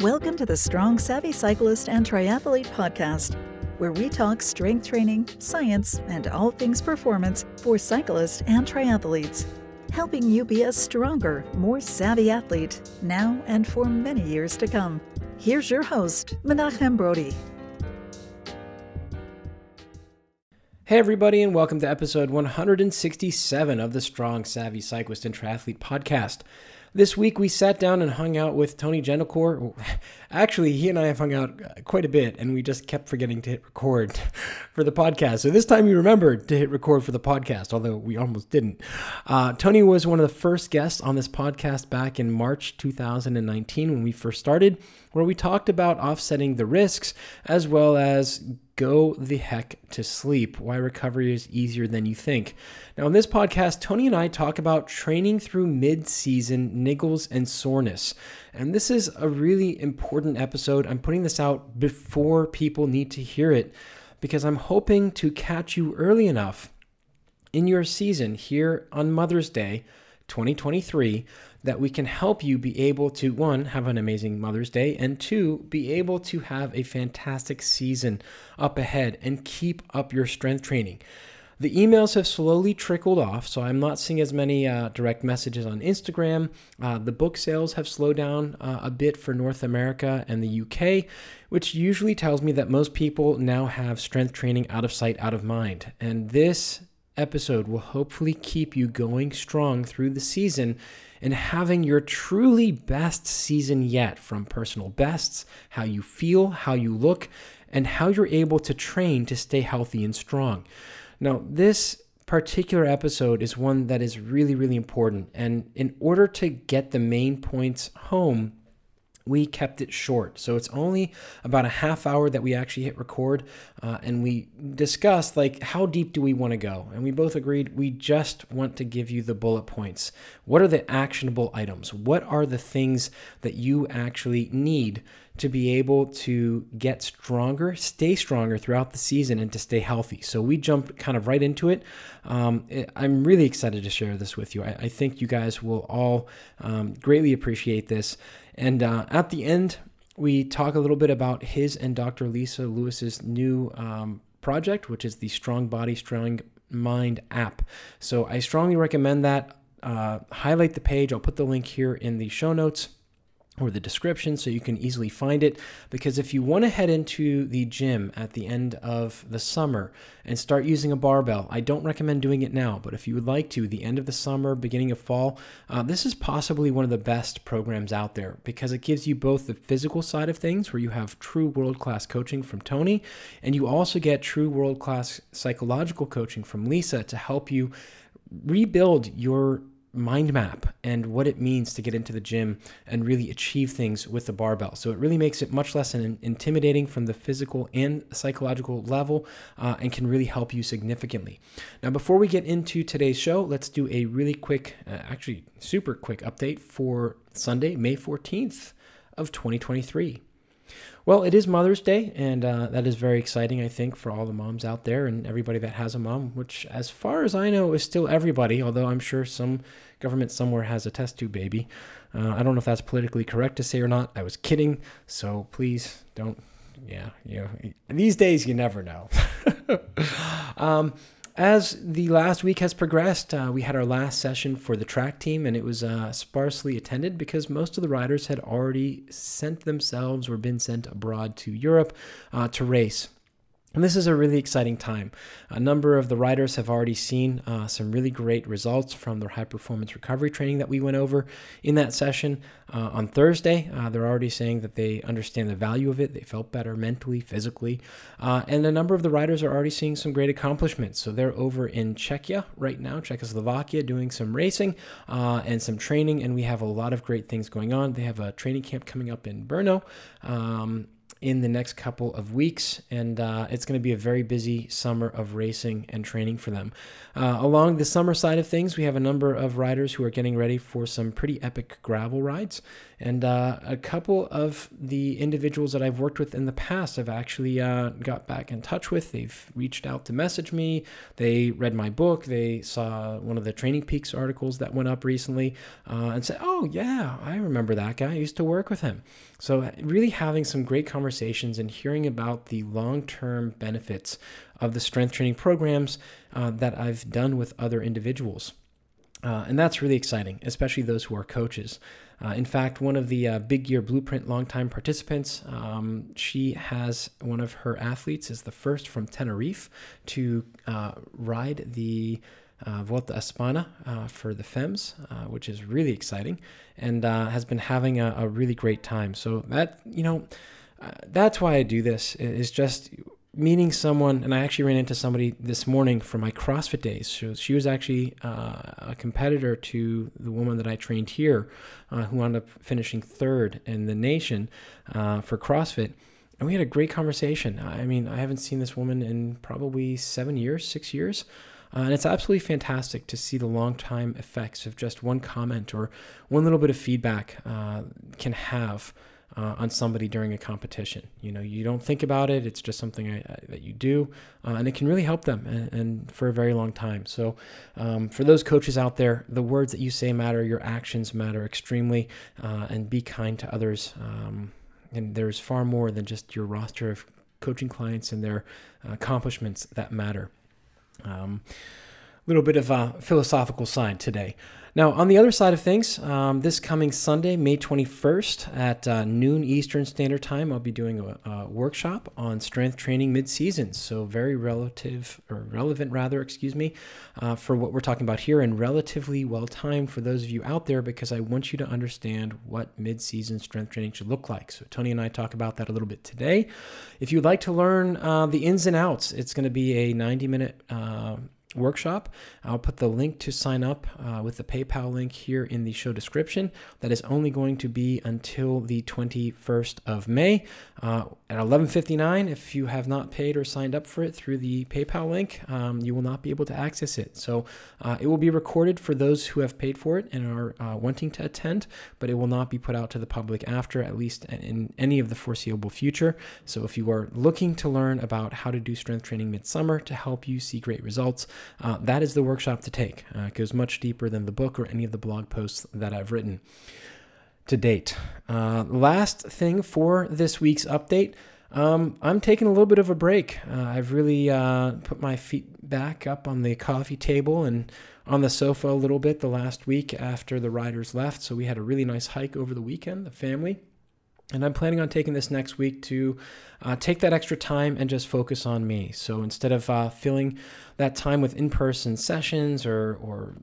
Welcome to the Strong Savvy Cyclist and Triathlete podcast, where we talk strength training, science, and all things performance for cyclists and triathletes, helping you be a stronger, more savvy athlete now and for many years to come. Here's your host, Menachem Brodie. Hey, everybody, and welcome to episode 167 of the Strong Savvy Cyclist and Triathlete podcast. This week we sat down and hung out with Tony Gentilcore. Actually, he and I have hung out quite a bit, and we just kept forgetting to hit record for the podcast. So this time we remembered to hit record for the podcast, although we almost didn't. Uh, Tony was one of the first guests on this podcast back in March 2019 when we first started, where we talked about offsetting the risks as well as go the heck to sleep. Why recovery is easier than you think. Now, in this podcast, Tony and I talk about training through mid season niggles and soreness. And this is a really important episode. I'm putting this out before people need to hear it because I'm hoping to catch you early enough in your season here on Mother's Day 2023 that we can help you be able to one have an amazing mother's day and two be able to have a fantastic season up ahead and keep up your strength training. The emails have slowly trickled off so i'm not seeing as many uh, direct messages on instagram. Uh, the book sales have slowed down uh, a bit for north america and the uk which usually tells me that most people now have strength training out of sight out of mind. And this episode will hopefully keep you going strong through the season and having your truly best season yet from personal bests, how you feel, how you look, and how you're able to train to stay healthy and strong. Now, this particular episode is one that is really, really important. And in order to get the main points home, we kept it short. So it's only about a half hour that we actually hit record. Uh, and we discussed, like, how deep do we want to go? And we both agreed we just want to give you the bullet points. What are the actionable items? What are the things that you actually need to be able to get stronger, stay stronger throughout the season, and to stay healthy. So we jump kind of right into it. Um, I'm really excited to share this with you. I, I think you guys will all um, greatly appreciate this. And uh, at the end, we talk a little bit about his and Dr. Lisa Lewis's new um, project, which is the Strong Body, Strong Mind app. So I strongly recommend that. Uh, highlight the page. I'll put the link here in the show notes or the description so you can easily find it. Because if you want to head into the gym at the end of the summer and start using a barbell, I don't recommend doing it now, but if you would like to, the end of the summer, beginning of fall, uh, this is possibly one of the best programs out there because it gives you both the physical side of things where you have true world class coaching from Tony, and you also get true world class psychological coaching from Lisa to help you rebuild your mind map and what it means to get into the gym and really achieve things with the barbell. So it really makes it much less intimidating from the physical and psychological level uh, and can really help you significantly. Now, before we get into today's show, let's do a really quick, uh, actually super quick update for Sunday, May 14th of 2023. Well, it is Mother's Day, and uh, that is very exciting, I think, for all the moms out there and everybody that has a mom, which, as far as I know, is still everybody, although I'm sure some government somewhere has a test tube baby. Uh, I don't know if that's politically correct to say or not. I was kidding, so please don't. Yeah, you know, these days you never know. um, as the last week has progressed, uh, we had our last session for the track team, and it was uh, sparsely attended because most of the riders had already sent themselves or been sent abroad to Europe uh, to race. And this is a really exciting time. A number of the riders have already seen uh, some really great results from their high performance recovery training that we went over in that session uh, on Thursday. Uh, they're already saying that they understand the value of it. They felt better mentally, physically. Uh, and a number of the riders are already seeing some great accomplishments. So they're over in Czechia right now, Czechoslovakia, doing some racing uh, and some training. And we have a lot of great things going on. They have a training camp coming up in Brno. Um, in the next couple of weeks, and uh, it's going to be a very busy summer of racing and training for them. Uh, along the summer side of things, we have a number of riders who are getting ready for some pretty epic gravel rides, and uh, a couple of the individuals that I've worked with in the past have actually uh, got back in touch with. They've reached out to message me. They read my book. They saw one of the Training Peaks articles that went up recently, uh, and said, "Oh yeah, I remember that guy. I used to work with him." So really having some great conversations and hearing about the long-term benefits of the strength training programs uh, that I've done with other individuals. Uh, and that's really exciting, especially those who are coaches. Uh, in fact, one of the uh, Big Gear Blueprint longtime participants, um, she has one of her athletes is the first from Tenerife to uh, ride the uh, Volta Espana uh, for the Femmes, which is really exciting, and has been having a, a, really great time. So that you know, that's why I do this. Is just meeting someone, and I actually ran into somebody this morning from my CrossFit days. So she was actually uh, a competitor to the woman that I trained here, uh, who wound up finishing third in the nation uh, for CrossFit. And we had a great conversation. I mean, I haven't seen this woman in probably seven years, six years. Uh, and it's absolutely fantastic to see the long time effects of just one comment or one little bit of feedback uh, can have uh, on somebody during a competition. You know, you don't think about it; it's just something I, I, that you do, uh, and it can really help them, and, and for a very long time. So, um, for those coaches out there, the words that you say matter, your actions matter extremely, uh, and be kind to others. Um, and there's far more than just your roster of coaching clients and their accomplishments that matter. Um, little bit of a philosophical side today. Now, on the other side of things, um, this coming Sunday, May 21st at uh, noon Eastern Standard Time, I'll be doing a, a workshop on strength training mid-season. So very relative or relevant, rather, excuse me, uh, for what we're talking about here, and relatively well timed for those of you out there because I want you to understand what mid-season strength training should look like. So Tony and I talk about that a little bit today. If you'd like to learn uh, the ins and outs, it's going to be a 90-minute uh, workshop. I'll put the link to sign up uh, with the PayPal link here in the show description. That is only going to be until the 21st of May uh, at 11:59. If you have not paid or signed up for it through the PayPal link, um, you will not be able to access it. So uh, it will be recorded for those who have paid for it and are uh, wanting to attend, but it will not be put out to the public after, at least in any of the foreseeable future. So if you are looking to learn about how to do strength training midsummer to help you see great results, uh, that is the workshop to take. Uh, it goes much deeper than the book or any of the blog posts that I've written to date. Uh, last thing for this week's update. Um, I'm taking a little bit of a break. Uh, I've really uh, put my feet back up on the coffee table and on the sofa a little bit the last week after the riders left. So we had a really nice hike over the weekend, the family. And I'm planning on taking this next week to uh, take that extra time and just focus on me. So instead of uh, filling that time with in person sessions or, or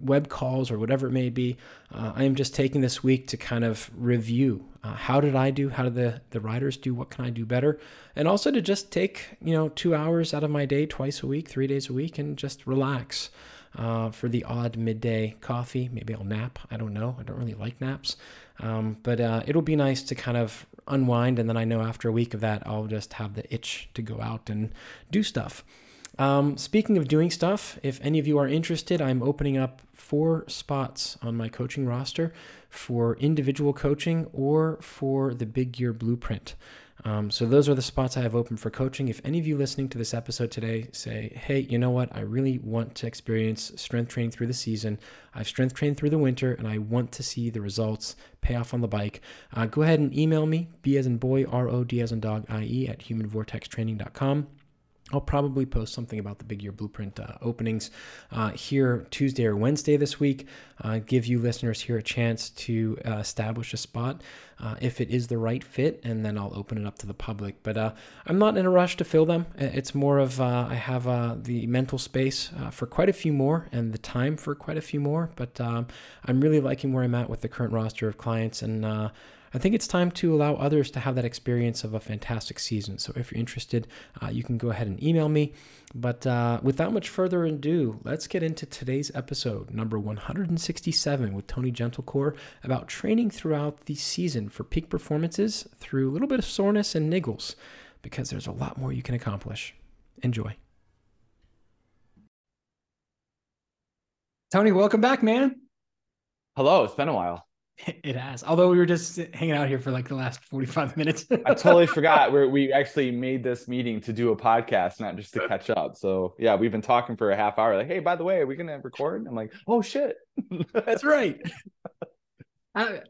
web calls or whatever it may be, uh, I am just taking this week to kind of review uh, how did I do? How did the, the riders do? What can I do better? And also to just take, you know, two hours out of my day twice a week, three days a week, and just relax. Uh, for the odd midday coffee. Maybe I'll nap. I don't know. I don't really like naps. Um, but uh, it'll be nice to kind of unwind. And then I know after a week of that, I'll just have the itch to go out and do stuff. Um, speaking of doing stuff, if any of you are interested, I'm opening up four spots on my coaching roster for individual coaching or for the Big Gear Blueprint. Um, so those are the spots I have open for coaching. If any of you listening to this episode today say, "Hey, you know what? I really want to experience strength training through the season. I've strength trained through the winter, and I want to see the results pay off on the bike," uh, go ahead and email me, b as in boy, r o d as in dog, i e at humanvortextraining.com. I'll probably post something about the Big Gear Blueprint uh, openings uh, here Tuesday or Wednesday this week. Uh, give you listeners here a chance to uh, establish a spot uh, if it is the right fit, and then I'll open it up to the public. But uh, I'm not in a rush to fill them. It's more of I have the mental space for quite a few more and the time for quite a few more. But um, I'm really liking where I'm at with the current roster of clients and I think it's time to allow others to have that experience of a fantastic season. So if you're interested, uh, you can go ahead and email me. But uh, without much further ado, let's get into today's episode, number 167, with Tony Gentilcore about training throughout the season for peak performances through a little bit of soreness and niggles, because there's a lot more you can accomplish. Enjoy. Tony, welcome back, man. Hello, it's been a while. It has. Although we were just hanging out here for like the last 45 minutes. I totally forgot we we actually made this meeting to do a podcast, not just to catch up. So yeah, we've been talking for a half hour. Like, hey, by the way, are we gonna record? I'm like, oh shit. That's right. I,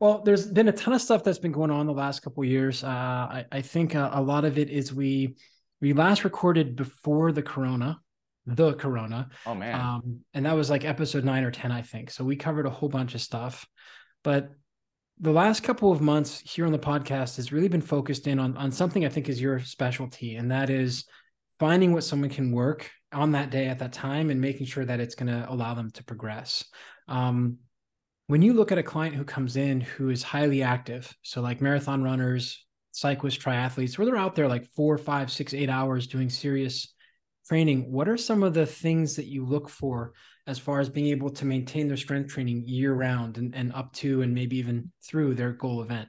well, there's been a ton of stuff that's been going on the last couple years. Uh, I, I, think a, a lot of it is we we last recorded before the corona the corona. Oh man. Um, and that was like episode 9 or 10 i think. So we covered a whole bunch of stuff. But the last couple of months here on the podcast has really been focused in on, on something I think is your specialty, and that is finding what someone can work on that day at that time and making sure that it's going to allow them to progress. Um, when you look at a client who comes in who is highly active, so like marathon runners, cyclists, triathletes, where they're out there like four, five, six, eight hours doing serious training, what are some of the things that you look for as far as being able to maintain their strength training year round and, and up to and maybe even through their goal event?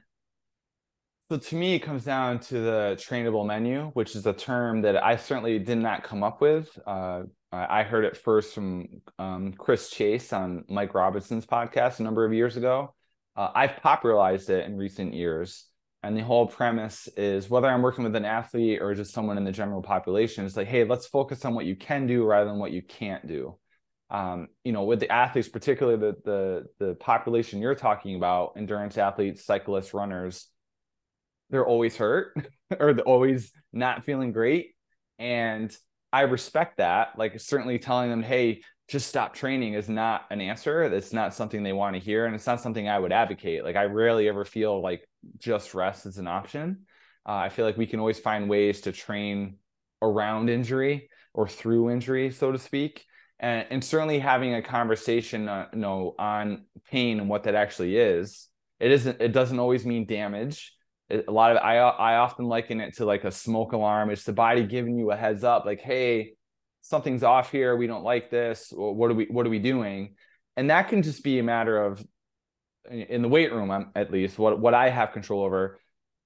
So to me, it comes down to the trainable menu, which is a term that I certainly did not come up with. Uh, I heard it first from um, Chris Chase on Mike Robertson's podcast a number of years ago. Uh, I've popularized it in recent years. And the whole premise is whether I'm working with an athlete or just someone in the general population, it's like, hey, let's focus on what you can do rather than what you can't do um, you know, with the athletes, particularly the the the population you're talking about, endurance athletes, cyclists, runners, they're always hurt or they're always not feeling great. And I respect that. Like certainly telling them, hey, just stop training is not an answer. That's not something they want to hear. And it's not something I would advocate. Like I rarely ever feel like just rest is an option. Uh, I feel like we can always find ways to train around injury or through injury, so to speak and, and certainly having a conversation uh, you know on pain and what that actually is it isn't it doesn't always mean damage it, a lot of I I often liken it to like a smoke alarm it's the body giving you a heads up like hey something's off here we don't like this what are we what are we doing and that can just be a matter of in the weight room um, at least what what I have control over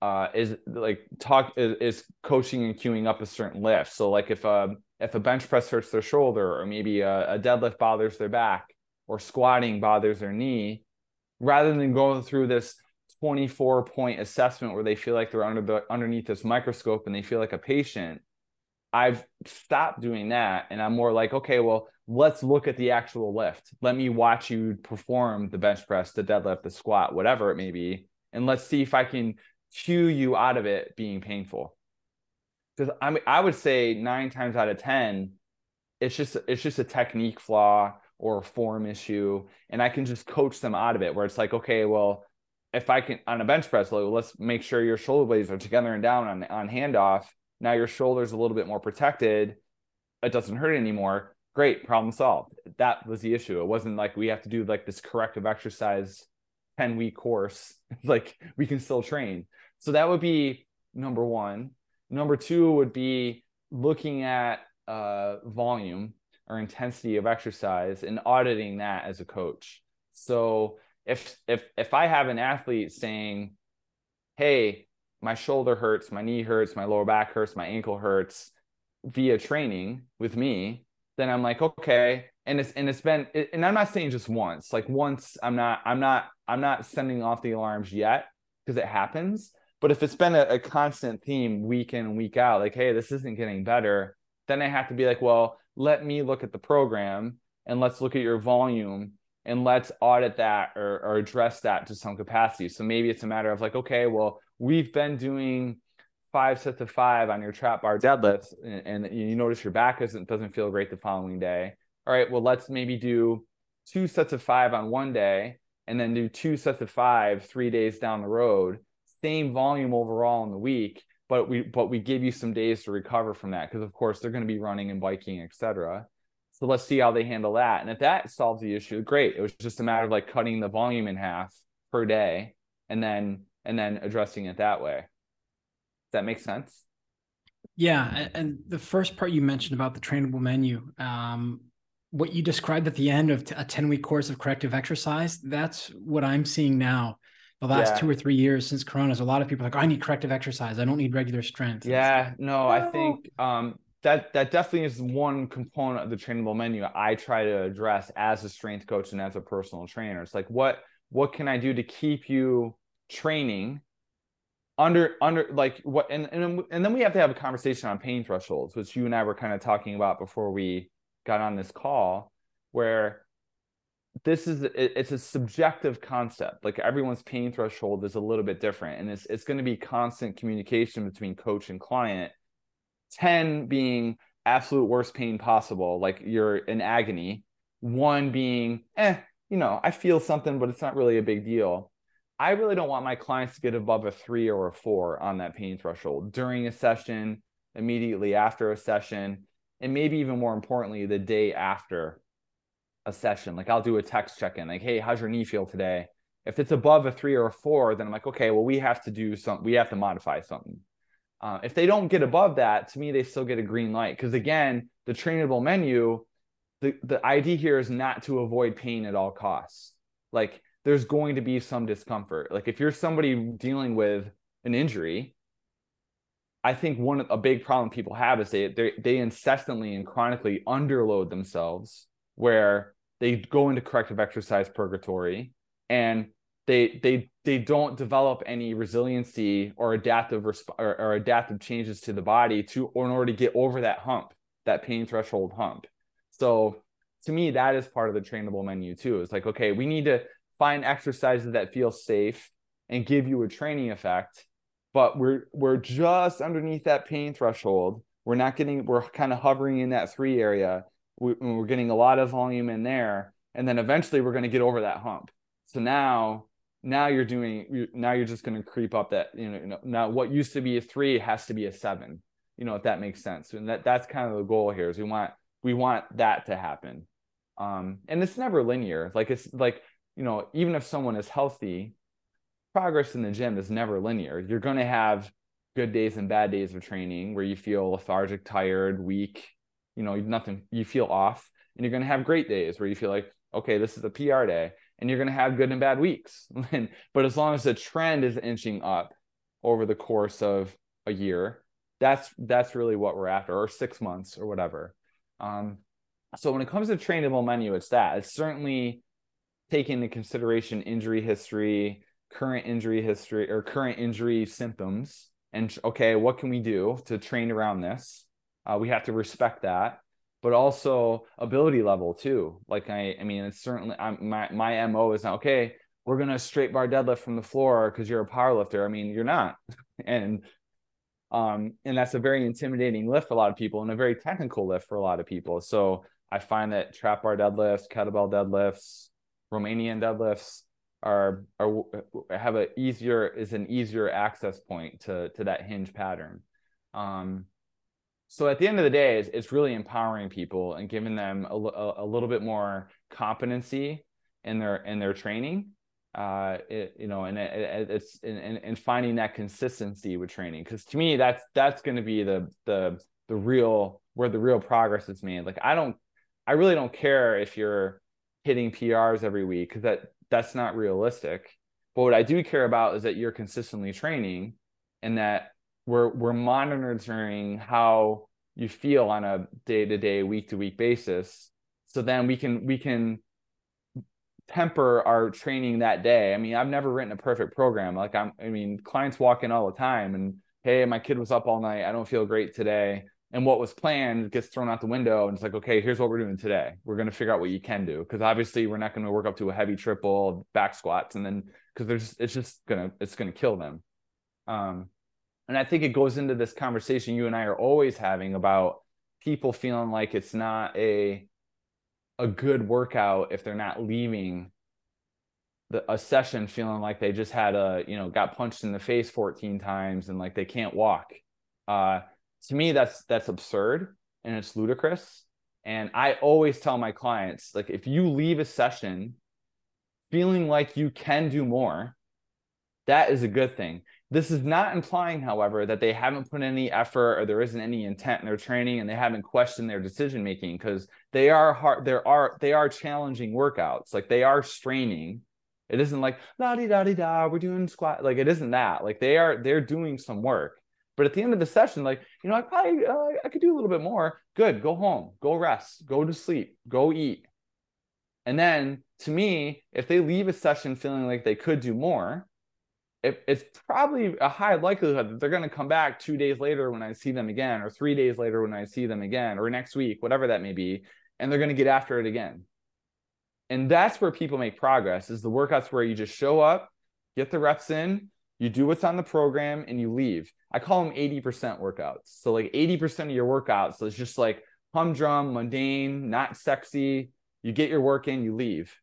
uh, is like talk is, is, coaching and queuing up a certain lift. So like if a um, if a bench press hurts their shoulder, or maybe a, a deadlift bothers their back, or squatting bothers their knee, rather than going through this 24 point assessment where they feel like they're under the underneath this microscope and they feel like a patient i've stopped doing that and i'm more like okay well let's look at the actual lift let me watch you perform the bench press the deadlift the squat whatever it may be and let's see if i can cue you out of it being painful because I mean, I would say nine times out of ten, it's just it's just a technique flaw or a form issue, and I can just coach them out of it. Where it's like, okay, well, if I can on a bench press, let's make sure your shoulder blades are together and down on on handoff. Now your shoulder's a little bit more protected. It doesn't hurt anymore. Great, problem solved. That was the issue. It wasn't like we have to do like this corrective exercise 10 week course. like we can still train. So that would be number one. Number two would be looking at uh, volume or intensity of exercise and auditing that as a coach. So if if if I have an athlete saying, "Hey, my shoulder hurts, my knee hurts, my lower back hurts, my ankle hurts," via training with me, then I'm like, okay. And it's and it's been and I'm not saying just once. Like once, I'm not I'm not I'm not sending off the alarms yet because it happens. But if it's been a, a constant theme week in and week out, like, hey, this isn't getting better, then I have to be like, well, let me look at the program and let's look at your volume and let's audit that or, or address that to some capacity. So maybe it's a matter of like, okay, well, we've been doing five sets of five on your trap bar deadlifts, and, and you notice your back doesn't doesn't feel great the following day. All right, well, let's maybe do two sets of five on one day, and then do two sets of five three days down the road, same volume overall in the week, but we but we give you some days to recover from that because of course they're going to be running and biking, etc. So let's see how they handle that. And if that solves the issue, great. It was just a matter of like cutting the volume in half per day and then and then addressing it that way. Does that make sense? Yeah, and the first part you mentioned about the trainable menu, um, what you described at the end of a 10 week course of corrective exercise, that's what I'm seeing now. The last yeah. two or three years since Corona, is a lot of people like, oh, I need corrective exercise. I don't need regular strength. Yeah, no, I think um, that that definitely is one component of the trainable menu I try to address as a strength coach and as a personal trainer. It's like what what can I do to keep you training under under like what and and and then we have to have a conversation on pain thresholds, which you and I were kind of talking about before we got on this call, where this is it's a subjective concept. Like everyone's pain threshold is a little bit different, and it's it's going to be constant communication between coach and client. Ten being absolute worst pain possible, like you're in agony. One being, eh, you know, I feel something, but it's not really a big deal I really don't want my clients to get above a three or a four on that pain threshold during a session, immediately after a session, and maybe even more importantly, the day after a session. Like I'll do a text check in, like, hey, how's your knee feel today? If it's above a three or a four, then I'm like, okay, well, we have to do something, we have to modify something. Uh, if they don't get above that, to me, they still get a green light. Because again, the trainable menu, the, the idea here is not to avoid pain at all costs. Like there's going to be some discomfort. Like if you're somebody dealing with an injury, I think one of a big problem people have is they they incessantly and chronically underload themselves, where they go into corrective exercise purgatory, and they they they don't develop any resiliency or adaptive resp- or, or adaptive changes to the body to in order to get over that hump, that pain threshold hump. So to me, that is part of the trainable menu too. It's like okay, we need to find exercises that feel safe and give you a training effect but we're we're just underneath that pain threshold we're not getting we're kind of hovering in that three area we, are getting a lot of volume in there and then eventually we're going to get over that hump so now now you're doing now you're just going to creep up that you know now what used to be a three has to be a seven you know if that makes sense and that that's kind of the goal here is we want we want that to happen um and it's never linear like it's like you know, even if someone is healthy, progress in the gym is never linear. You're going to have good days and bad days of training where you feel lethargic, tired, weak, you know, nothing, you feel off. And you're going to have great days where you feel like, okay, this is a PR day. And you're going to have good and bad weeks. but as long as the trend is inching up over the course of a year, that's that's really what we're after, or six months or whatever. Um, so when it comes to trainable menu, it's that. It's certainly taking into consideration injury history, current injury history, or current injury symptoms. And okay, what can we do to train around this? Uh, we have to respect that, but also ability level too. Like I, I mean, it's certainly I'm, my my mo is not okay. We're gonna straight bar deadlift from the floor because you're a power lifter. I mean, you're not, and um, and that's a very intimidating lift for a lot of people and a very technical lift for a lot of people. So I find that trap bar deadlifts, kettlebell deadlifts, Romanian deadlifts are are have a easier is an easier access point to to that hinge pattern. Um, so at the end of the day, it's, it's really empowering people and giving them a, a, a little bit more competency in their in their training. Uh, it, you know, and it, it's and, and finding that consistency with training because to me that's that's going to be the the the real where the real progress is made. Like I don't, I really don't care if you're hitting PRs every week because that that's not realistic. But what I do care about is that you're consistently training and that we're we're monitoring how you feel on a day to day, week to week basis. So then we can we can temper our training that day. I mean, I've never written a perfect program. Like I'm I mean, clients walk in all the time and hey, my kid was up all night. I don't feel great today and what was planned gets thrown out the window and it's like okay here's what we're doing today we're going to figure out what you can do because obviously we're not going to work up to a heavy triple back squats and then because there's it's just gonna it's gonna kill them um and i think it goes into this conversation you and i are always having about people feeling like it's not a a good workout if they're not leaving the, a session feeling like they just had a you know got punched in the face 14 times and like they can't walk uh to me that's that's absurd and it's ludicrous and i always tell my clients like if you leave a session feeling like you can do more That is a good thing. This is not implying, however, that they haven't put any effort or there isn't any intent in their training and they haven't questioned their decision making because they are hard. There are they are challenging workouts. Like they are straining. It isn't like la di da di da. We're doing squat. Like it isn't that. Like they are they're doing some work. But at the end of the session, like you know, I probably uh, I could do a little bit more. Good. Go home. Go rest. Go to sleep. Go eat. And then to me, if they leave a session feeling like they could do more, it, it's probably a high likelihood that they're going to come back two days later when I see them again, or three days later when I see them again, or next week, whatever that may be, and they're going to get after it again. And that's where people make progress is the workouts where you just show up, get the reps in, you do what's on the program, and you leave. I call them 80% workouts. So like 80% of your workouts is just like humdrum, mundane, not sexy. You get your work in, you leave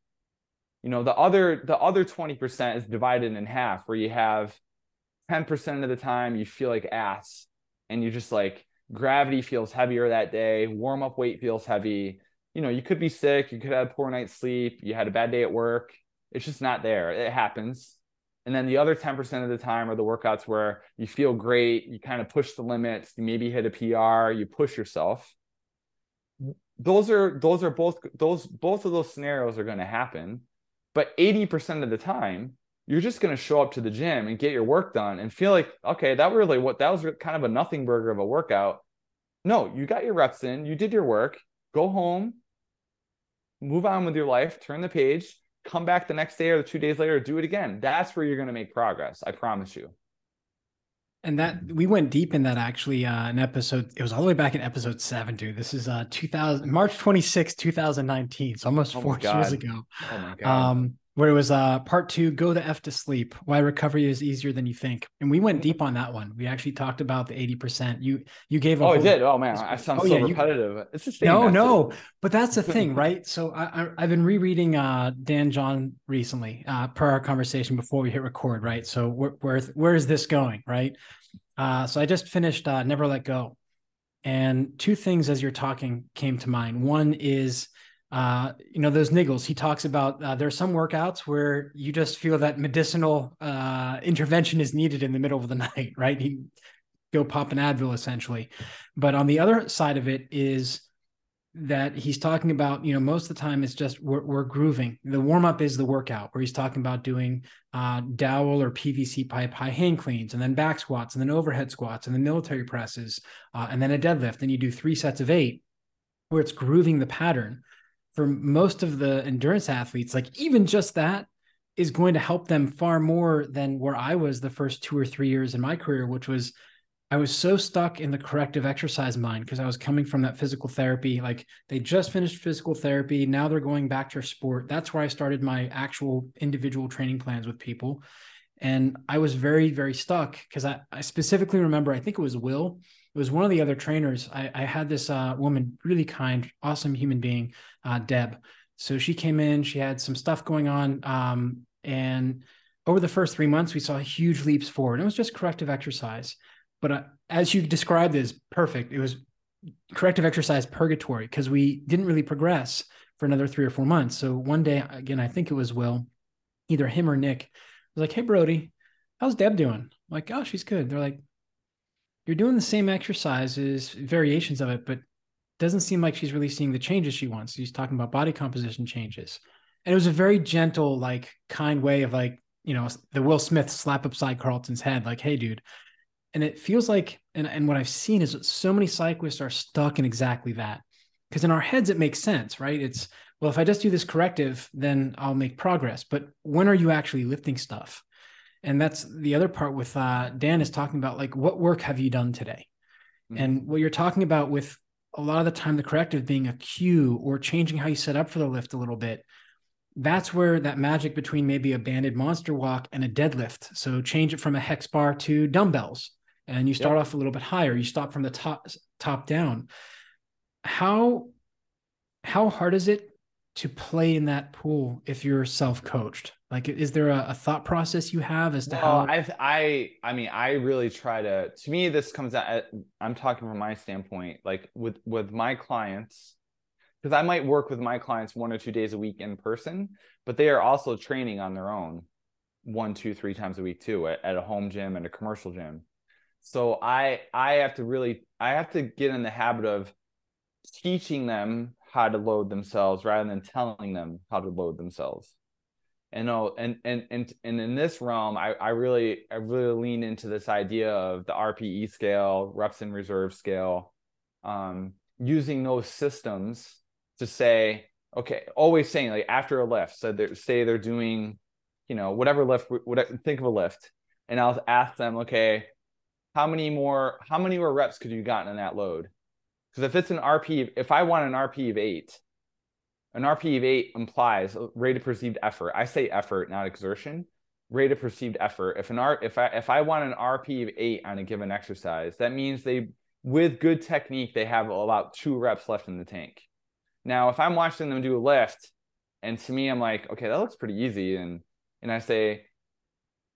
you know the other the other 20% is divided in half where you have 10% of the time you feel like ass and you just like gravity feels heavier that day warm up weight feels heavy. You know you could be sick you could have poor night's sleep you had a bad day at work. It's just not there. It happens. And then the other 10% of the time are the workouts where you feel great you kind of push the limits you maybe hit a pr you push yourself. Those are those are both those both of those scenarios are going to happen but 80% of the time, you're just going to show up to the gym and get your work done and feel like, okay, that really what that was kind of a nothing burger of a workout. No, you got your reps in, you did your work, go home, move on with your life, turn the page, come back the next day or the two days later, do it again. That's where you're going to make progress. I promise you. And that we went deep in that actually uh in episode it was all the way back in episode seven, dude. This is uh 2000 March 26, 2019. So almost oh four years ago. Oh my god. Um where it was uh part two, go the F to sleep, why recovery is easier than you think. And we went deep on that one. We actually talked about the 80%. You you gave a Oh, I did. Oh man, I sound oh, so yeah, repetitive. You... It's just no, no, but that's the thing, right? So I, I have been rereading uh Dan John recently, uh per our conversation before we hit record, right? So where where, where is this going, right? Uh so I just finished uh Never Let Go. And two things as you're talking came to mind. One is uh, you know, those niggles. He talks about uh, there are some workouts where you just feel that medicinal uh, intervention is needed in the middle of the night, right? He go pop an Advil essentially. But on the other side of it is that he's talking about, you know, most of the time it's just we're, we're grooving. The warm up is the workout where he's talking about doing uh, dowel or PVC pipe high hand cleans and then back squats and then overhead squats and then military presses uh, and then a deadlift. And you do three sets of eight where it's grooving the pattern for most of the endurance athletes, like even just that is going to help them far more than where I was the first two or three years in my career, which was I was so stuck in the corrective exercise mind because I was coming from that physical therapy. Like they just finished physical therapy. Now they're going back to sport. That's where I started my actual individual training plans with people. And I was very, very stuck because I, I specifically remember, I think it was Will it was one of the other trainers. I, I had this uh, woman, really kind, awesome human being, uh, Deb. So she came in, she had some stuff going on. Um, and over the first three months, we saw huge leaps forward. It was just corrective exercise. But uh, as you described is perfect. It was corrective exercise purgatory because we didn't really progress for another three or four months. So one day, again, I think it was Will, either him or Nick, was like, Hey, Brodie, how's Deb doing? I'm like, oh, she's good. They're like, you're doing the same exercises, variations of it, but doesn't seem like she's really seeing the changes she wants. She's talking about body composition changes. And it was a very gentle, like kind way of like, you know, the Will Smith slap upside Carlton's head, like, hey, dude. And it feels like, and, and what I've seen is so many cyclists are stuck in exactly that. Because in our heads, it makes sense, right? It's, well, if I just do this corrective, then I'll make progress. But when are you actually lifting stuff? And that's the other part with uh, dan is talking about like what work have you done today mm-hmm. and what you're talking about with a lot of the time the corrective being a cue or changing how you set up for the lift a little bit that's where that magic between maybe a banded monster walk and a deadlift so change it from a hex bar to dumbbells and you start yep. off a little bit higher you stop from the top top down how how hard is it to play in that pool if you're self-coached like is there a, a thought process you have as to well, how i i i mean i really try to to me this comes out i'm talking from my standpoint like with with my clients because i might work with my clients one or two days a week in person but they are also training on their own one, two, three times a week too at, at a home gym and a commercial gym. So I I have to really I have to get in the habit of teaching them how to load themselves rather than telling them how to load themselves. And oh, and and and and in this realm, I I really I really lean into this idea of the RPE scale, reps in reserve scale, um, using those systems to say, okay, always saying like after a lift, so they say they're doing, you know, whatever lift, whatever, think of a lift, and I'll ask them, okay, how many more how many more reps could you gotten in that load? Because if it's an RP, if I want an RP of eight, an RP of eight implies rate of perceived effort. I say effort, not exertion. Rate of perceived effort. If an R, if I if I want an RP of eight on a given exercise, that means they, with good technique, they have about two reps left in the tank. Now, if I'm watching them do a lift, and to me, I'm like, okay, that looks pretty easy, and and I say,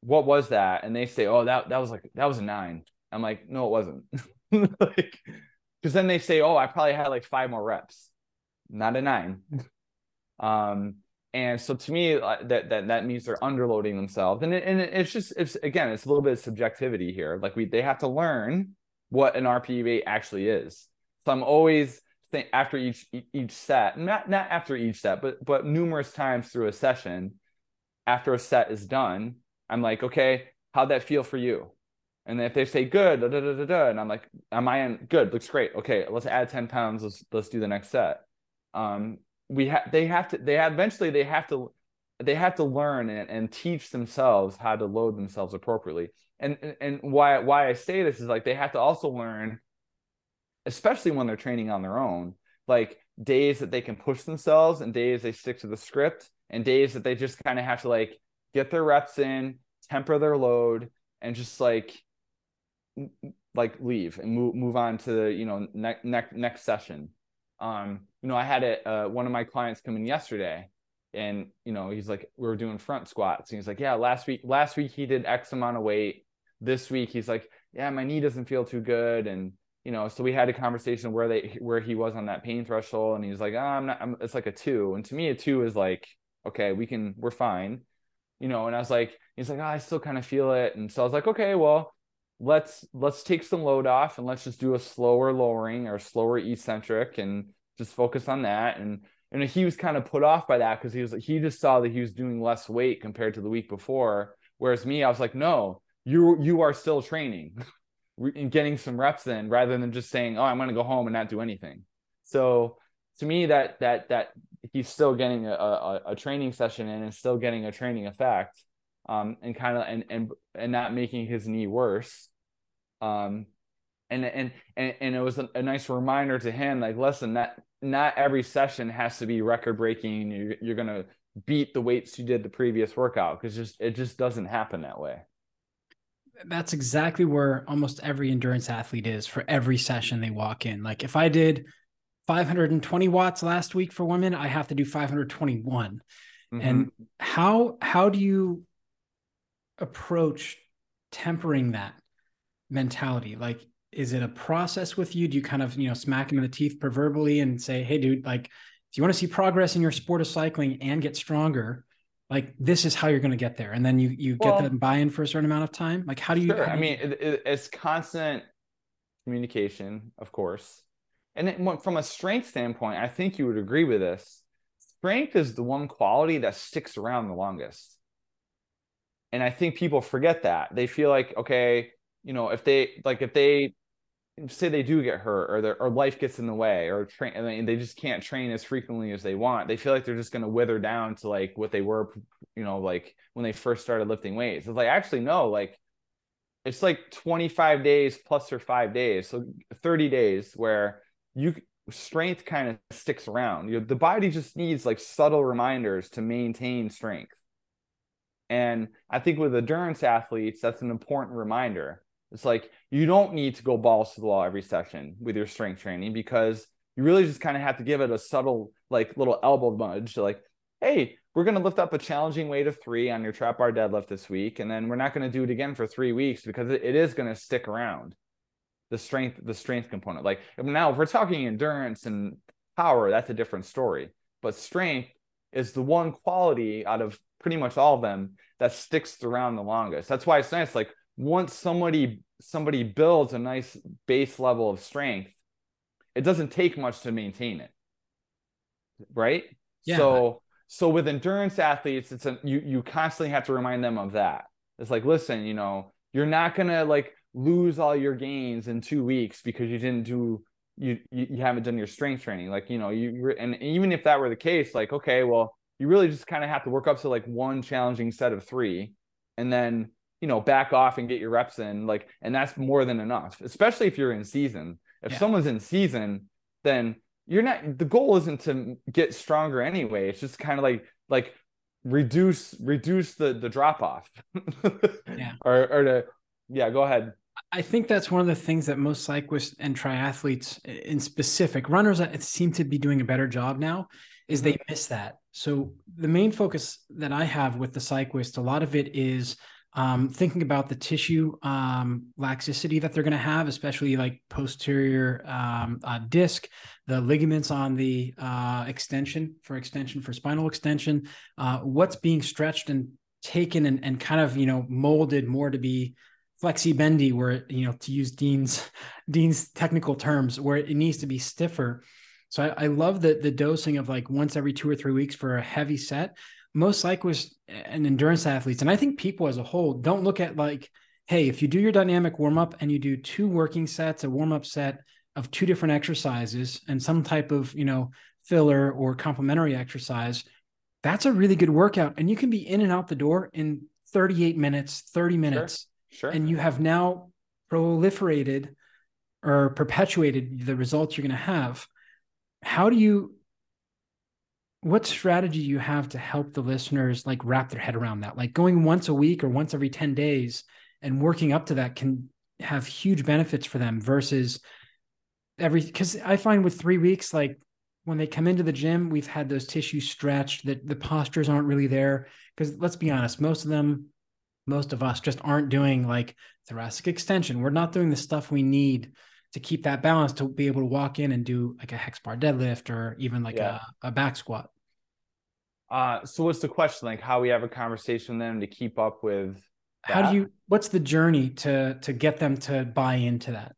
what was that? And they say, oh, that that was like that was a nine. I'm like, no, it wasn't. like, because then they say, oh, I probably had like five more reps, not a nine. um, and so to me, uh, that that that means they're underloading themselves, and it, and it's just it's again, it's a little bit of subjectivity here. Like we they have to learn what an RPE actually is. So I'm always think after each each set, not not after each set, but but numerous times through a session, after a set is done, I'm like, okay, how'd that feel for you? And if they say good, da, da, da, da, da, and I'm like, am I in good? Looks great. Okay, let's add 10 pounds. Let's let's do the next set. Um, we have they have to they have eventually they have to they have to learn and, and teach themselves how to load themselves appropriately. And and why why I say this is like they have to also learn, especially when they're training on their own, like days that they can push themselves and days they stick to the script and days that they just kind of have to like get their reps in, temper their load, and just like like leave and move move on to you know next next next session. Um, you know, I had a uh, one of my clients come in yesterday, and you know he's like, we were doing front squats, and he's like, yeah, last week last week he did X amount of weight. This week he's like, yeah, my knee doesn't feel too good, and you know, so we had a conversation where they where he was on that pain threshold, and he's like, oh, I'm not, I'm, it's like a two, and to me a two is like, okay, we can, we're fine, you know, and I was like, he's like, oh, I still kind of feel it, and so I was like, okay, well let's let's take some load off and let's just do a slower lowering or slower eccentric and just focus on that. And and he was kind of put off by that because he was he just saw that he was doing less weight compared to the week before. Whereas me i was like no you you are still training and getting some reps in rather than just saying oh i'm going to go home and not do anything. So to me that that that he's still getting a, a, a training session in and still getting a training effect um, and kind of and and and not making his knee worse. Um, and and and and it was a, a nice reminder to him, like, listen, that not every session has to be record breaking. You're you're gonna beat the weights you did the previous workout because just it just doesn't happen that way. That's exactly where almost every endurance athlete is for every session they walk in. Like if I did 520 watts last week for women, I have to do 521. Mm-hmm. And how how do you approach tempering that mentality? Like, is it a process with you? Do you kind of, you know, smack him in the teeth proverbially and say, hey, dude, like, if you want to see progress in your sport of cycling and get stronger, like this is how you're going to get there. And then you you well, get that buy-in for a certain amount of time. Like, how do you? Sure. How I mean, it, it's constant communication, of course. And it, from a strength standpoint, I think you would agree with this. Strength is the one quality that sticks around the longest and i think people forget that. They feel like okay you know if they like if they say they do get hurt or their or life gets in the way or train they just can't train as frequently as they want they feel like they're just going to wither down to like what they were you know like when they first started lifting weights. It's like actually no like it's like 25 days plus or five days. So 30 days where you strength kind of sticks around. You know, the body just needs like subtle reminders to maintain strength and I think with endurance athletes, that's an important reminder. It's like you don't need to go balls to the wall every session with your strength training because you really just kind of have to give it a subtle, like little elbow nudge. Like, hey, we're going to lift up a challenging weight of three on your trap bar deadlift this week. And then we're not going to do it again for three weeks because it, is going to stick around the strength, the strength component. Like now, if we're talking endurance and power, that's a different story. But strength is the one quality out of pretty much all of them that sticks around the longest. That's why it's nice. Like once somebody somebody builds a nice base level of strength, it doesn't take much to maintain it. Right? Yeah. So so with endurance athletes, it's a you you constantly have to remind them of that. It's like, listen, you know, you're not gonna like lose all your gains in two weeks because you didn't do you you, you haven't done your strength training. Like, you know, you and even if that were the case, like, okay, well, you really just kind of have to work up to like one challenging set of three and then you know back off and get your reps in like and that's more than enough especially if you're in season. If yeah. someone's in season then you're not the goal isn't to get stronger anyway. It's just kind of like like reduce reduce the the drop off. Yeah. Or or to yeah go ahead. I think that's one of the things that most cyclists and triathletes in specific runners uh, seem to be doing a better job now is they mm-hmm. miss that. So the main focus that I have with the cyclist, a lot of it is um, thinking about the tissue um, laxicity that they're going to have, especially like posterior um, uh, disc, the ligaments on the uh, extension for extension for spinal extension, uh, what's being stretched and taken and, and kind of you know molded more to be flexi bendy, where you know to use Dean's Dean's technical terms, where it needs to be stiffer. So I, I love the the dosing of like once every two or three weeks for a heavy set. Most cyclists and endurance athletes, and I think people as a whole, don't look at like, hey, if you do your dynamic warm up and you do two working sets, a warm up set of two different exercises, and some type of you know filler or complementary exercise, that's a really good workout, and you can be in and out the door in 38 minutes, 30 minutes, sure, sure. and you have now proliferated or perpetuated the results you're going to have how do you what strategy do you have to help the listeners like wrap their head around that? Like going once a week or once every 10 days and working up to that can have huge benefits for them versus every because i find with three weeks like when they come into the gym we've had those tissues stretched that the postures aren't really there. Because let's be honest most of them most of us just aren't doing like thoracic extension. We're not doing the stuff we need to keep that balance to be able to walk in and do like a hex bar deadlift or even like yeah. a, a back squat. Uh, so what's the question? Like how we have a conversation with them to keep up with that? how do you what's the journey to to get them to buy into that?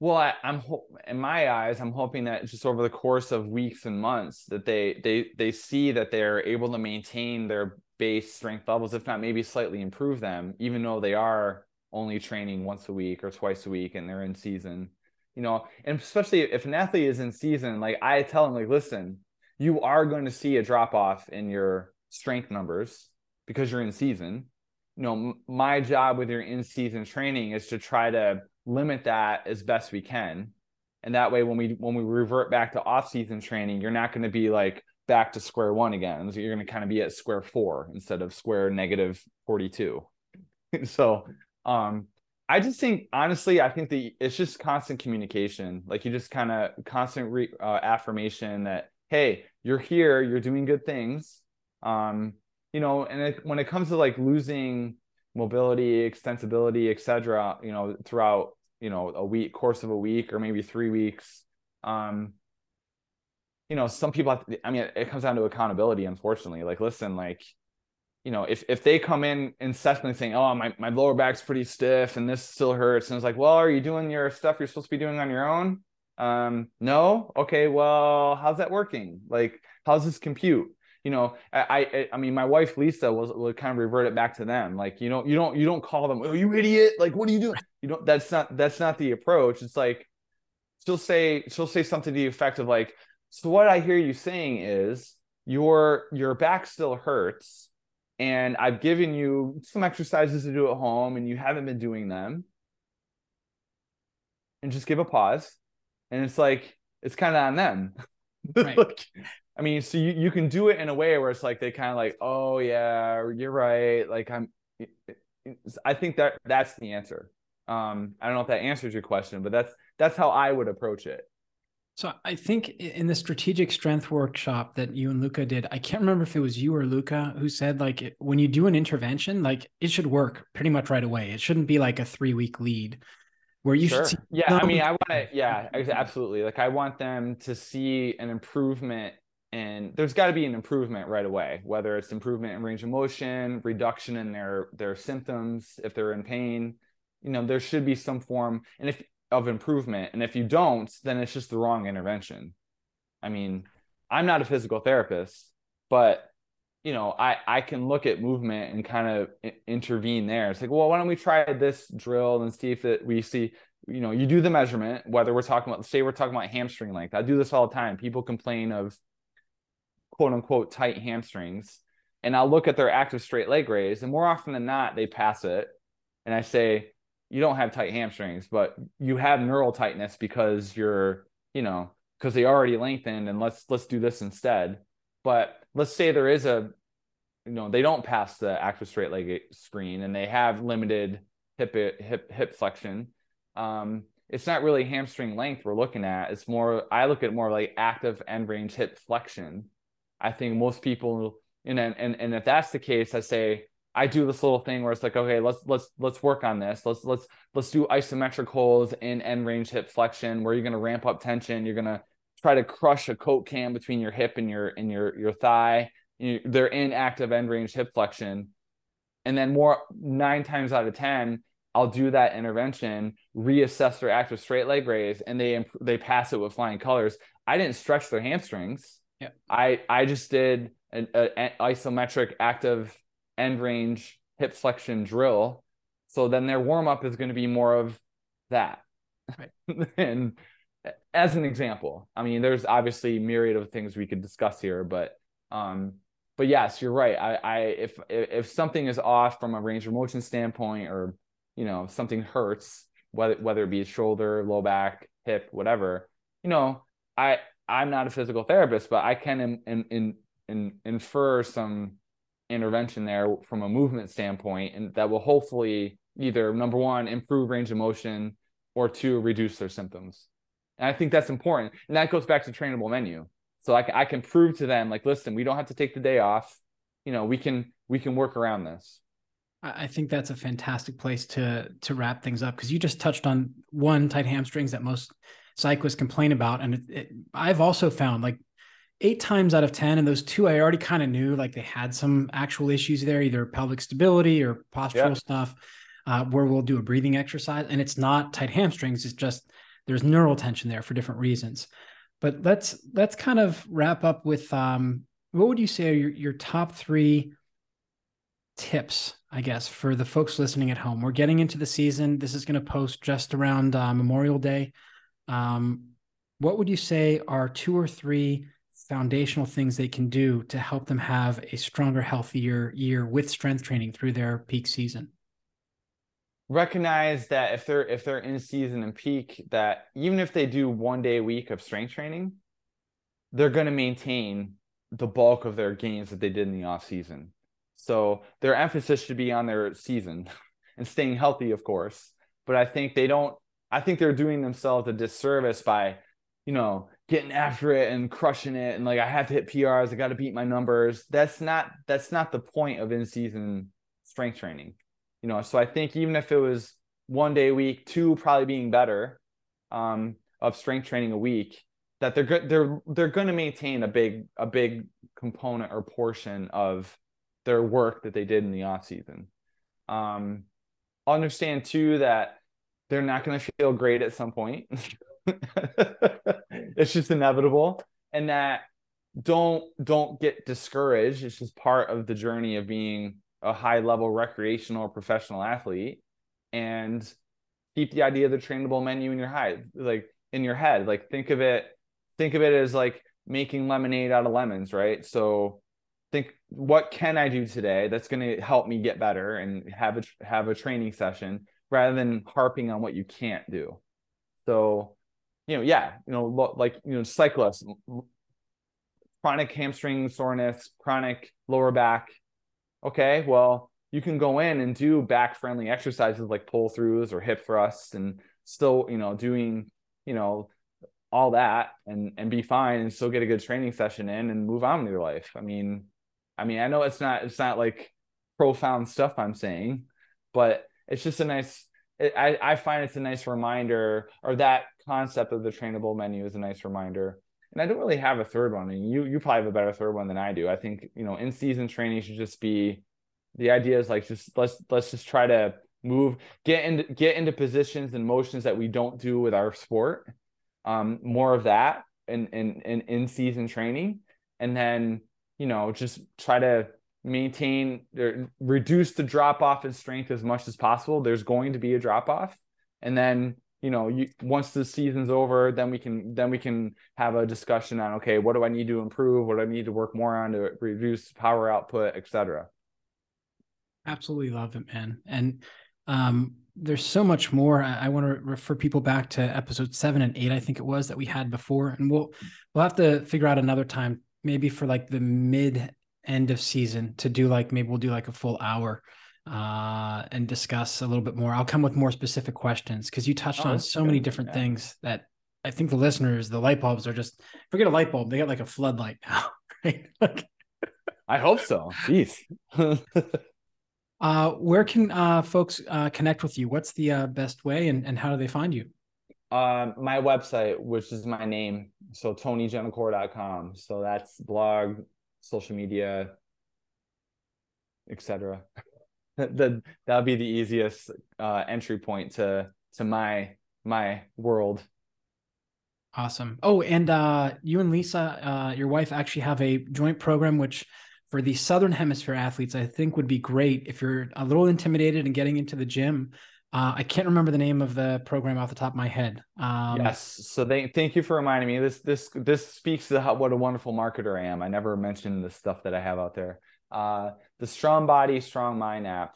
Well, I, am in my eyes, I'm hoping that just over the course of weeks and months that they they they see that they're able to maintain their base strength levels, if not maybe slightly improve them, even though they are only training once a week or twice a week and they're in season you know and especially if an athlete is in season like i tell them like listen you are going to see a drop off in your strength numbers because you're in season. You know my job with your in season training is to try to limit that as best we can. And that way when we when we revert back to off season training you're not going to be like back to square one again. So you're going to kind of be at square four instead of square negative 42 so um, I just think honestly, I think the it's just constant communication. Like you just kind of constant re, uh, affirmation that hey, you're here, you're doing good things. Um, you know, and it, when it comes to like losing mobility, extensibility, etc., you know, throughout you know a week course of a week or maybe three weeks, um, you know, some people. Have to, I mean, it comes down to accountability. Unfortunately, like listen, like you know, if if they come in incessantly saying, "Oh, my my lower back's pretty stiff and this still hurts," and it's like, "Well, are you doing your stuff you're supposed to be doing on your own?" Um, no. Okay. Well, how's that working? Like, how's this compute? You know, I I, I mean, my wife Lisa was would kind of revert it back to them. Like, you know, you don't you don't call them, "Oh, you idiot!" Like, what are you doing? You don't. That's not that's not the approach. It's like she'll say she'll say something to the effect of like, "So what I hear you saying is your your back still hurts." And I've given you some exercises to do at home and you haven't been doing them. And just give a pause. And it's like, it's kind of on them. Right. like, I mean, so you, you can do it in a way where it's like they kind of like, oh yeah, you're right. Like I'm I think that that's the answer. Um, I don't know if that answers your question, but that's that's how I would approach it. So I think in the strategic strength workshop that you and Luca did, I can't remember if it was you or Luca who said like when you do an intervention, like it should work pretty much right away. It shouldn't be like a three week lead where you sure. should see. Yeah, I mean, I want to. Yeah, absolutely. Like I want them to see an improvement and there's got to be an improvement right away whether it's improvement in range of motion reduction in their their symptoms if they're in pain you know there should be some form and if of improvement. And if you don't then it's just the wrong intervention. I mean i'm not a physical therapist but you know i i can look at movement and kind of intervene there. It's like well why don't we try this drill and see if it, we see you know you do the measurement whether we're talking about say we're talking about hamstring length. I do this all the time. People complain of quote unquote tight hamstrings and I'll look at their active straight leg raise and more often than not they pass it. And I say you don't have tight hamstrings but you have neural tightness because you're you know because they already lengthened and let's let's do this instead. But let's say there is a you know they don't pass the active straight leg screen and they have limited hip hip hip flexion. Um, it's not really hamstring length we're looking at. It's more i look at more like active end range hip flexion. I think most people, and and and if that's the case, I say I do this little thing where it's like, okay, let's let's let's work on this. Let's let's let's do isometric holds in end range hip flexion where you're gonna ramp up tension. You're gonna try to crush a coat can between your hip and your and your your thigh. You, they're in active end range hip flexion, and then more nine times out of ten, I'll do that intervention, reassess their active straight leg raise, and they they pass it with flying colors. I didn't stretch their hamstrings. Yeah. I I just did an, an isometric active end range hip flexion drill. So then their warm up is going to be more of that. Right. and as an example, I mean, there's obviously myriad of things we could discuss here, but um, but yes, you're right. I, I if if something is off from a range of motion standpoint, or you know something hurts, whether whether it be shoulder, low back, hip, whatever, you know, I I'm not a physical therapist, but I can in, in, in, in, infer some intervention there from a movement standpoint, and that will hopefully either number one improve range of motion or two reduce their symptoms. And I think that's important, and that goes back to trainable menu. So I, I can prove to them like, listen, we don't have to take the day off. You know, we can we can work around this. I think that's a fantastic place to to wrap things up because you just touched on one tight hamstrings that most cyclists complain about. And it, it, I've also found like eight times out of 10, and those two I already kind of knew like they had some actual issues there, either pelvic stability or postural yeah. stuff, uh, where we'll do a breathing exercise. And it's not tight hamstrings, it's just there's neural tension there for different reasons. But let's let's kind of wrap up with um, what would you say are your, your top three tips, I guess, for the folks listening at home? We're getting into the season. This is going to post just around uh, Memorial Day. Um, what would you say are two or three foundational things they can do to help them have a stronger, healthier year with strength training through their peak season? Recognize that if they're if they're in season and peak, that even if they do one day a week of strength training, they're going to maintain the bulk of their gains that they did in the off season. So their emphasis should be on their season and staying healthy, of course. But I think they don't I think they're doing themselves a disservice by, you know, getting after it and crushing it and like I have to hit PRs, I got to beat my numbers. That's not that's not the point of in-season strength training. You know, so I think even if it was one day a week, two probably being better um, of strength training a week, that they're good they're they're going to maintain a big a big component or portion of their work that they did in the off season. Um, understand too that they're not going to feel great at some point. it's just inevitable. And that don't don't get discouraged. It's just part of the journey of being a high level recreational or professional athlete. And keep the idea of the trainable menu in your head, like in your head. Like think of it, think of it as like making lemonade out of lemons, right? So think what can I do today that's going to help me get better and have a have a training session rather than harping on what you can't do. So, you know, yeah, you know, like, you know, cyclists, chronic hamstring soreness, chronic lower back. Okay, well, you can go in and do back friendly exercises like pull throughs or hip thrusts and still, you know, doing, you know, all that and and be fine and still get a good training session in and move on with your life. I mean, I mean, I know it's not it's not like profound stuff I'm saying, but it's just a nice I, I find it's a nice reminder or that concept of the trainable menu is a nice reminder and I don't really have a third one. And you you probably have a better third one than I do. I think you know in season training should just be the idea is like just let's let's just try to move get into get into positions and motions that we don't do with our sport. Um, more of that in in in in season training, and then you know just try to maintain or reduce the drop off in strength as much as possible. There's going to be a drop off, and then you know you once the season's over then we can then we can have a discussion on okay what do i need to improve? What do i need to work more on to reduce power output etc absolutely love it man. And um there's so much more. I, I want to refer people back to episode seven and eight i think it was that we had before. And we'll we'll have to figure out another time maybe for like the mid end of season to do like maybe we'll do like a full hour uh, and discuss a little bit more. I'll come with more specific questions because you touched oh, on so good. many different yeah. things that I think the listeners, the light bulbs are just forget a light bulb. They got like a floodlight now, right? I hope so. Jeez. uh, where can uh, folks uh, connect with you? What's the uh, best way and, and how do they find you? Um, my website, which is my name, so tonygentilcore.com. So that's blog, social media, etc the that would be the easiest uh, entry point to to my my world. Awesome. Oh, and uh, you and Lisa, uh, your wife, actually have a joint program, which for the Southern Hemisphere athletes, I think would be great if you're a little intimidated and getting into the gym. Uh, I can't remember the name of the program off the top of my head. Um, yes. So they, thank you for reminding me. This this this speaks to how, what a wonderful marketer I am. I never mentioned the stuff that I have out there uh, the Strong Body, Strong Mind app,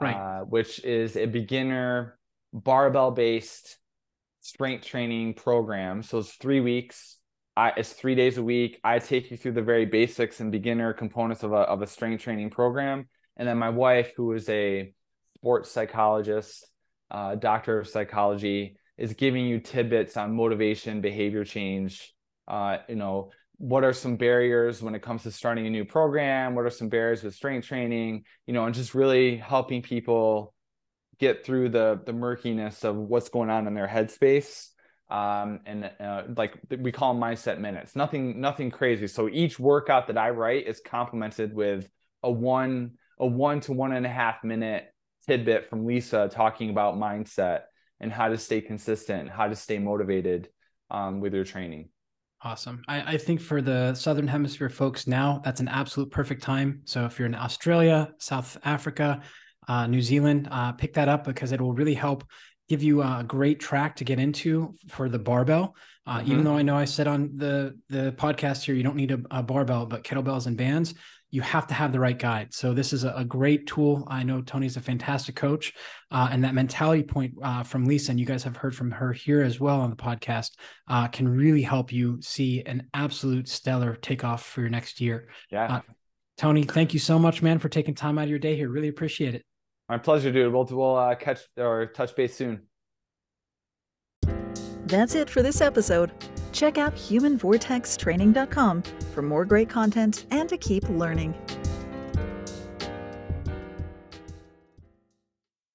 right. uh, which is a beginner barbell based strength training program. So it's three weeks. I, it's three days a week. I take you through the very basics and beginner components of a, of a strength training program. And then my wife, who is a sports psychologist, uh, doctor of psychology, is giving you tidbits on motivation, behavior change, uh, you know, what are some barriers when it comes to starting a new program? What are some barriers with strength training you know and just really helping people get through the the murkiness of what's going on in their headspace. Um, and uh, like we call them mindset minutes. Nothing nothing crazy. So each workout that i write is complemented with a one a one to one and a half minute tidbit from lisa talking about mindset and how to stay consistent how to stay motivated um, with your training Awesome. I, I, think for the Southern Hemisphere folks now, that's an absolute perfect time. So if you're in Australia, South Africa, uh, New Zealand, uh, pick that up because it will really help give you a great track to get into for the barbell. Uh, mm-hmm. Even though I know I said on the the podcast here, you don't need a, a barbell, but kettlebells and bands, you have to have the right guide. So this is a, a great tool. I know Tony's a fantastic coach, uh, and that mentality point uh, from Lisa, and you guys have heard from her here as well on the podcast, uh, can really help you see an absolute stellar takeoff for your next year. Yeah. Uh, Tony, thank you so much, man, for taking time out of your day here. Really appreciate it. My pleasure, dude. We'll, we'll uh, catch or touch base soon. That's it for this episode. Check out humanvortextraining.com for more great content and to keep learning.